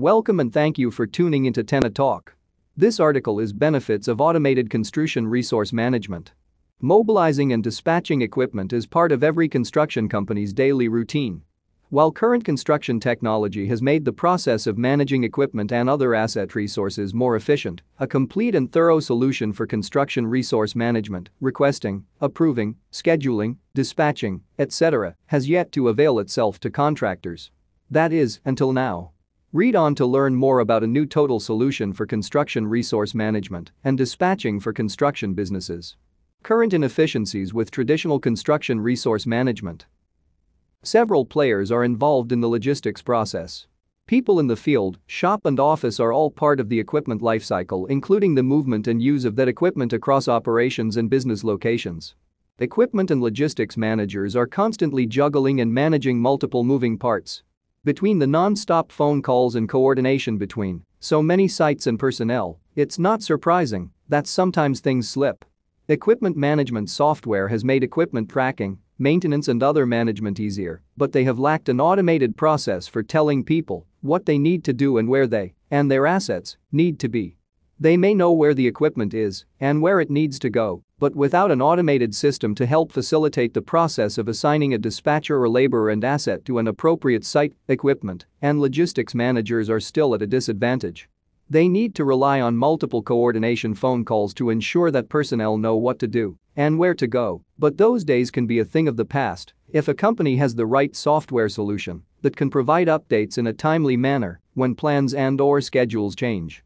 Welcome and thank you for tuning into Tenna Talk. This article is benefits of automated construction resource management. Mobilizing and dispatching equipment is part of every construction company's daily routine. While current construction technology has made the process of managing equipment and other asset resources more efficient, a complete and thorough solution for construction resource management, requesting, approving, scheduling, dispatching, etc., has yet to avail itself to contractors. That is, until now. Read on to learn more about a new total solution for construction resource management and dispatching for construction businesses. Current inefficiencies with traditional construction resource management. Several players are involved in the logistics process. People in the field, shop and office are all part of the equipment lifecycle including the movement and use of that equipment across operations and business locations. Equipment and logistics managers are constantly juggling and managing multiple moving parts. Between the non-stop phone calls and coordination between so many sites and personnel, it's not surprising that sometimes things slip. Equipment management software has made equipment tracking, maintenance and other management easier, but they have lacked an automated process for telling people what they need to do and where they and their assets need to be. They may know where the equipment is and where it needs to go, but without an automated system to help facilitate the process of assigning a dispatcher or laborer and asset to an appropriate site, equipment and logistics managers are still at a disadvantage. They need to rely on multiple coordination phone calls to ensure that personnel know what to do and where to go, but those days can be a thing of the past if a company has the right software solution that can provide updates in a timely manner when plans and or schedules change.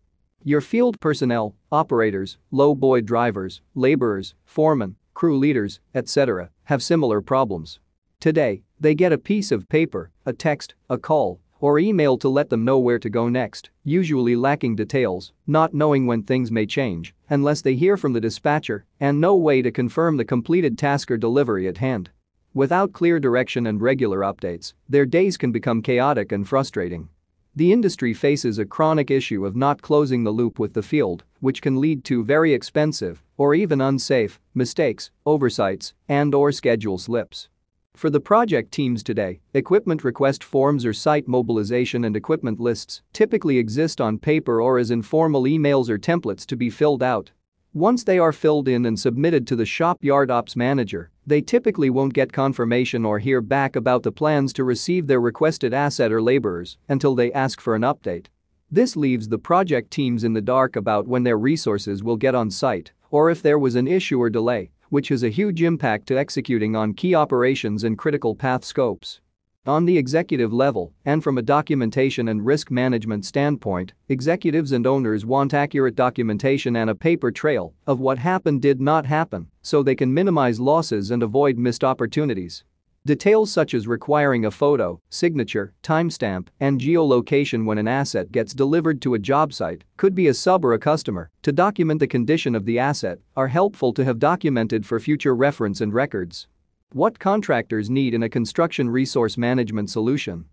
Your field personnel, operators, low-boy drivers, laborers, foremen, crew leaders, etc. have similar problems. Today, they get a piece of paper, a text, a call, or email to let them know where to go next, usually lacking details, not knowing when things may change, unless they hear from the dispatcher, and no way to confirm the completed task or delivery at hand. Without clear direction and regular updates, their days can become chaotic and frustrating. The industry faces a chronic issue of not closing the loop with the field, which can lead to very expensive, or even unsafe, mistakes, oversights, and or schedule slips. For the project teams today, equipment request forms or site mobilization and equipment lists typically exist on paper or as informal emails or templates to be filled out. Once they are filled in and submitted to the shop yard ops manager, they typically won't get confirmation or hear back about the plans to receive their requested asset or laborers until they ask for an update. This leaves the project teams in the dark about when their resources will get on site or if there was an issue or delay which has a huge impact to executing on key operations and critical path scopes. On the executive level, and from a documentation and risk management standpoint, executives and owners want accurate documentation and a paper trail of what happened did not happen so they can minimize losses and avoid missed opportunities. Details such as requiring a photo, signature, timestamp, and geolocation when an asset gets delivered to a job site, could be a sub or a customer, to document the condition of the asset, are helpful to have documented for future reference and records. What contractors need in a construction resource management solution.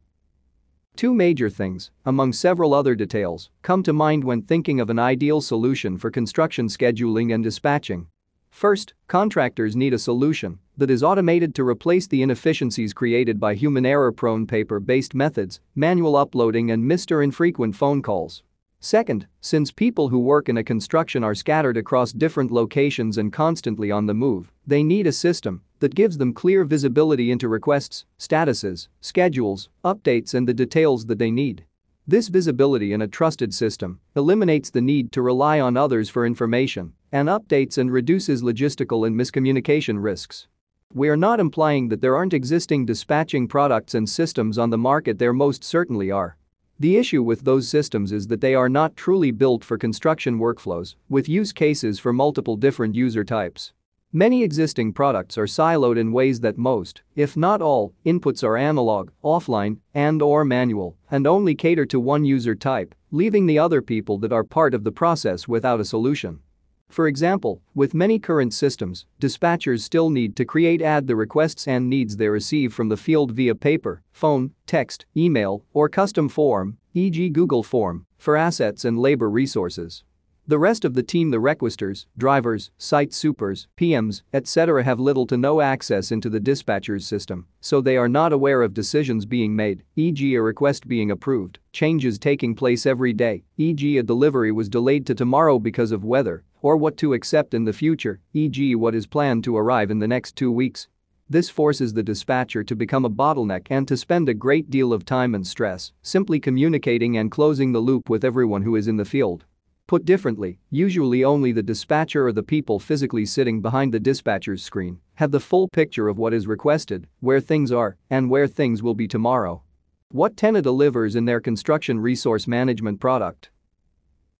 Two major things, among several other details, come to mind when thinking of an ideal solution for construction scheduling and dispatching. First, contractors need a solution that is automated to replace the inefficiencies created by human error-prone paper-based methods, manual uploading and or infrequent phone calls. Second, since people who work in a construction are scattered across different locations and constantly on the move, they need a system that gives them clear visibility into requests, statuses, schedules, updates and the details that they need. This visibility in a trusted system eliminates the need to rely on others for information and updates and reduces logistical and miscommunication risks. We are not implying that there aren't existing dispatching products and systems on the market there most certainly are. The issue with those systems is that they are not truly built for construction workflows, with use cases for multiple different user types. Many existing products are siloed in ways that most, if not all, inputs are analog, offline, and or manual, and only cater to one user type, leaving the other people that are part of the process without a solution. For example, with many current systems, dispatchers still need to create add the requests and needs they receive from the field via paper, phone, text, email, or custom form, e.g. Google Form, for assets and labor resources. The rest of the team the requesters, drivers, site supers, PMs, etc. have little to no access into the dispatcher's system, so they are not aware of decisions being made, e.g. a request being approved, changes taking place every day, e.g. a delivery was delayed to tomorrow because of weather, or what to accept in the future, e.g. what is planned to arrive in the next two weeks. This forces the dispatcher to become a bottleneck and to spend a great deal of time and stress simply communicating and closing the loop with everyone who is in the field. Put differently, usually only the dispatcher or the people physically sitting behind the dispatcher's screen have the full picture of what is requested, where things are, and where things will be tomorrow. What Tenna delivers in their construction resource management product.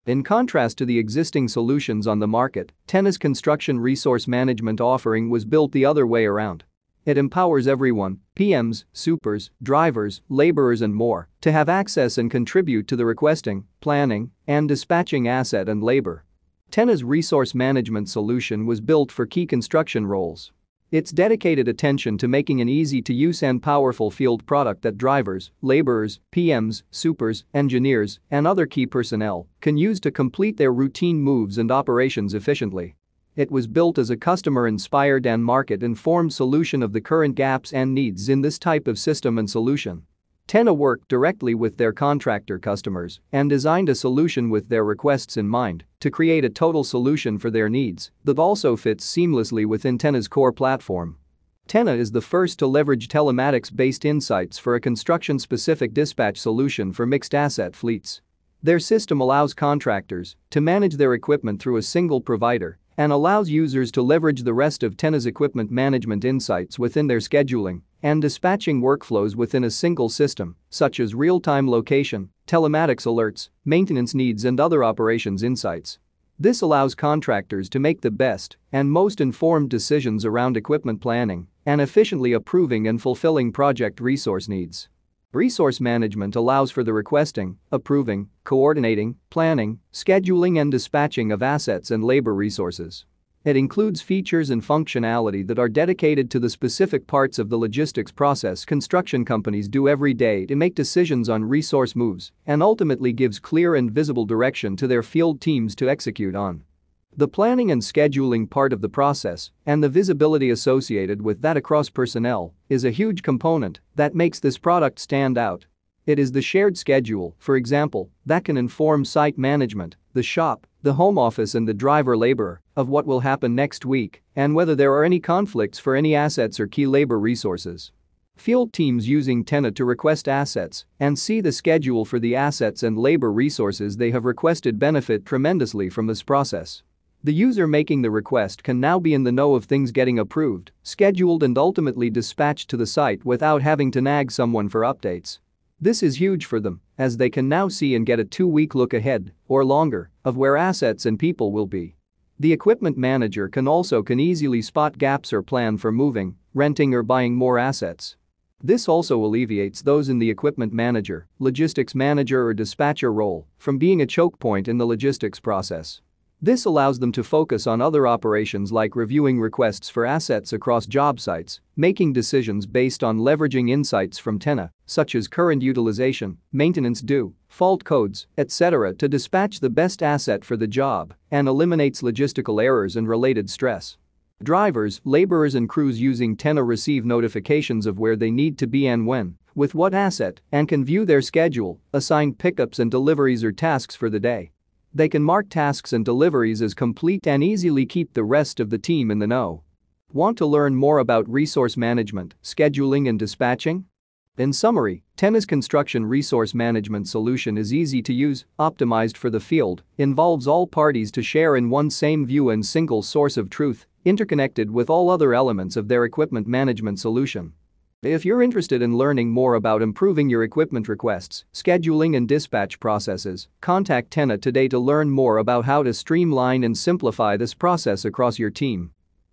In contrast to the existing solutions on the market, Tenna's construction resource management offering was built the other way around. It empowers everyone, PMs, supers, drivers, laborers and more, to have access and contribute to the requesting, planning, and dispatching asset and labor. Tenna's resource management solution was built for key construction roles. Its dedicated attention to making an easy-to-use and powerful field product that drivers, laborers, PMs, supers, engineers, and other key personnel can use to complete their routine moves and operations efficiently. It was built as a customer-inspired and market-informed solution of the current gaps and needs in this type of system and solution. Tenna worked directly with their contractor customers and designed a solution with their requests in mind to create a total solution for their needs that also fits seamlessly within Tenna's core platform. Tenna is the first to leverage telematics-based insights for a construction-specific dispatch solution for mixed asset fleets. Their system allows contractors to manage their equipment through a single provider and allows users to leverage the rest of Tenna's equipment management insights within their scheduling and dispatching workflows within a single system, such as real-time location, telematics alerts, maintenance needs and other operations insights. This allows contractors to make the best and most informed decisions around equipment planning and efficiently approving and fulfilling project resource needs. Resource management allows for the requesting, approving, coordinating, planning, scheduling and dispatching of assets and labor resources. It includes features and functionality that are dedicated to the specific parts of the logistics process construction companies do every day to make decisions on resource moves and ultimately gives clear and visible direction to their field teams to execute on. The planning and scheduling part of the process and the visibility associated with that across personnel is a huge component that makes this product stand out. It is the shared schedule, for example, that can inform site management, the shop, the home office and the driver laborer of what will happen next week and whether there are any conflicts for any assets or key labor resources. Field teams using Tenna to request assets and see the schedule for the assets and labor resources they have requested benefit tremendously from this process. The user making the request can now be in the know of things getting approved, scheduled and ultimately dispatched to the site without having to nag someone for updates. This is huge for them, as they can now see and get a two-week look ahead, or longer, of where assets and people will be. The equipment manager can also can easily spot gaps or plan for moving, renting or buying more assets. This also alleviates those in the equipment manager, logistics manager or dispatcher role from being a choke point in the logistics process. This allows them to focus on other operations like reviewing requests for assets across job sites, making decisions based on leveraging insights from Tenna, such as current utilization, maintenance due, fault codes, etc. to dispatch the best asset for the job and eliminates logistical errors and related stress. Drivers, laborers and crews using Tenna receive notifications of where they need to be and when, with what asset, and can view their schedule, assign pickups and deliveries or tasks for the day. They can mark tasks and deliveries as complete and easily keep the rest of the team in the know. Want to learn more about resource management, scheduling and dispatching? In summary, Tenna's construction resource management solution is easy to use, optimized for the field, involves all parties to share in one same view and single source of truth, interconnected with all other elements of their equipment management solution. If you're interested in learning more about improving your equipment requests, scheduling and dispatch processes, contact Tenna today to learn more about how to streamline and simplify this process across your team.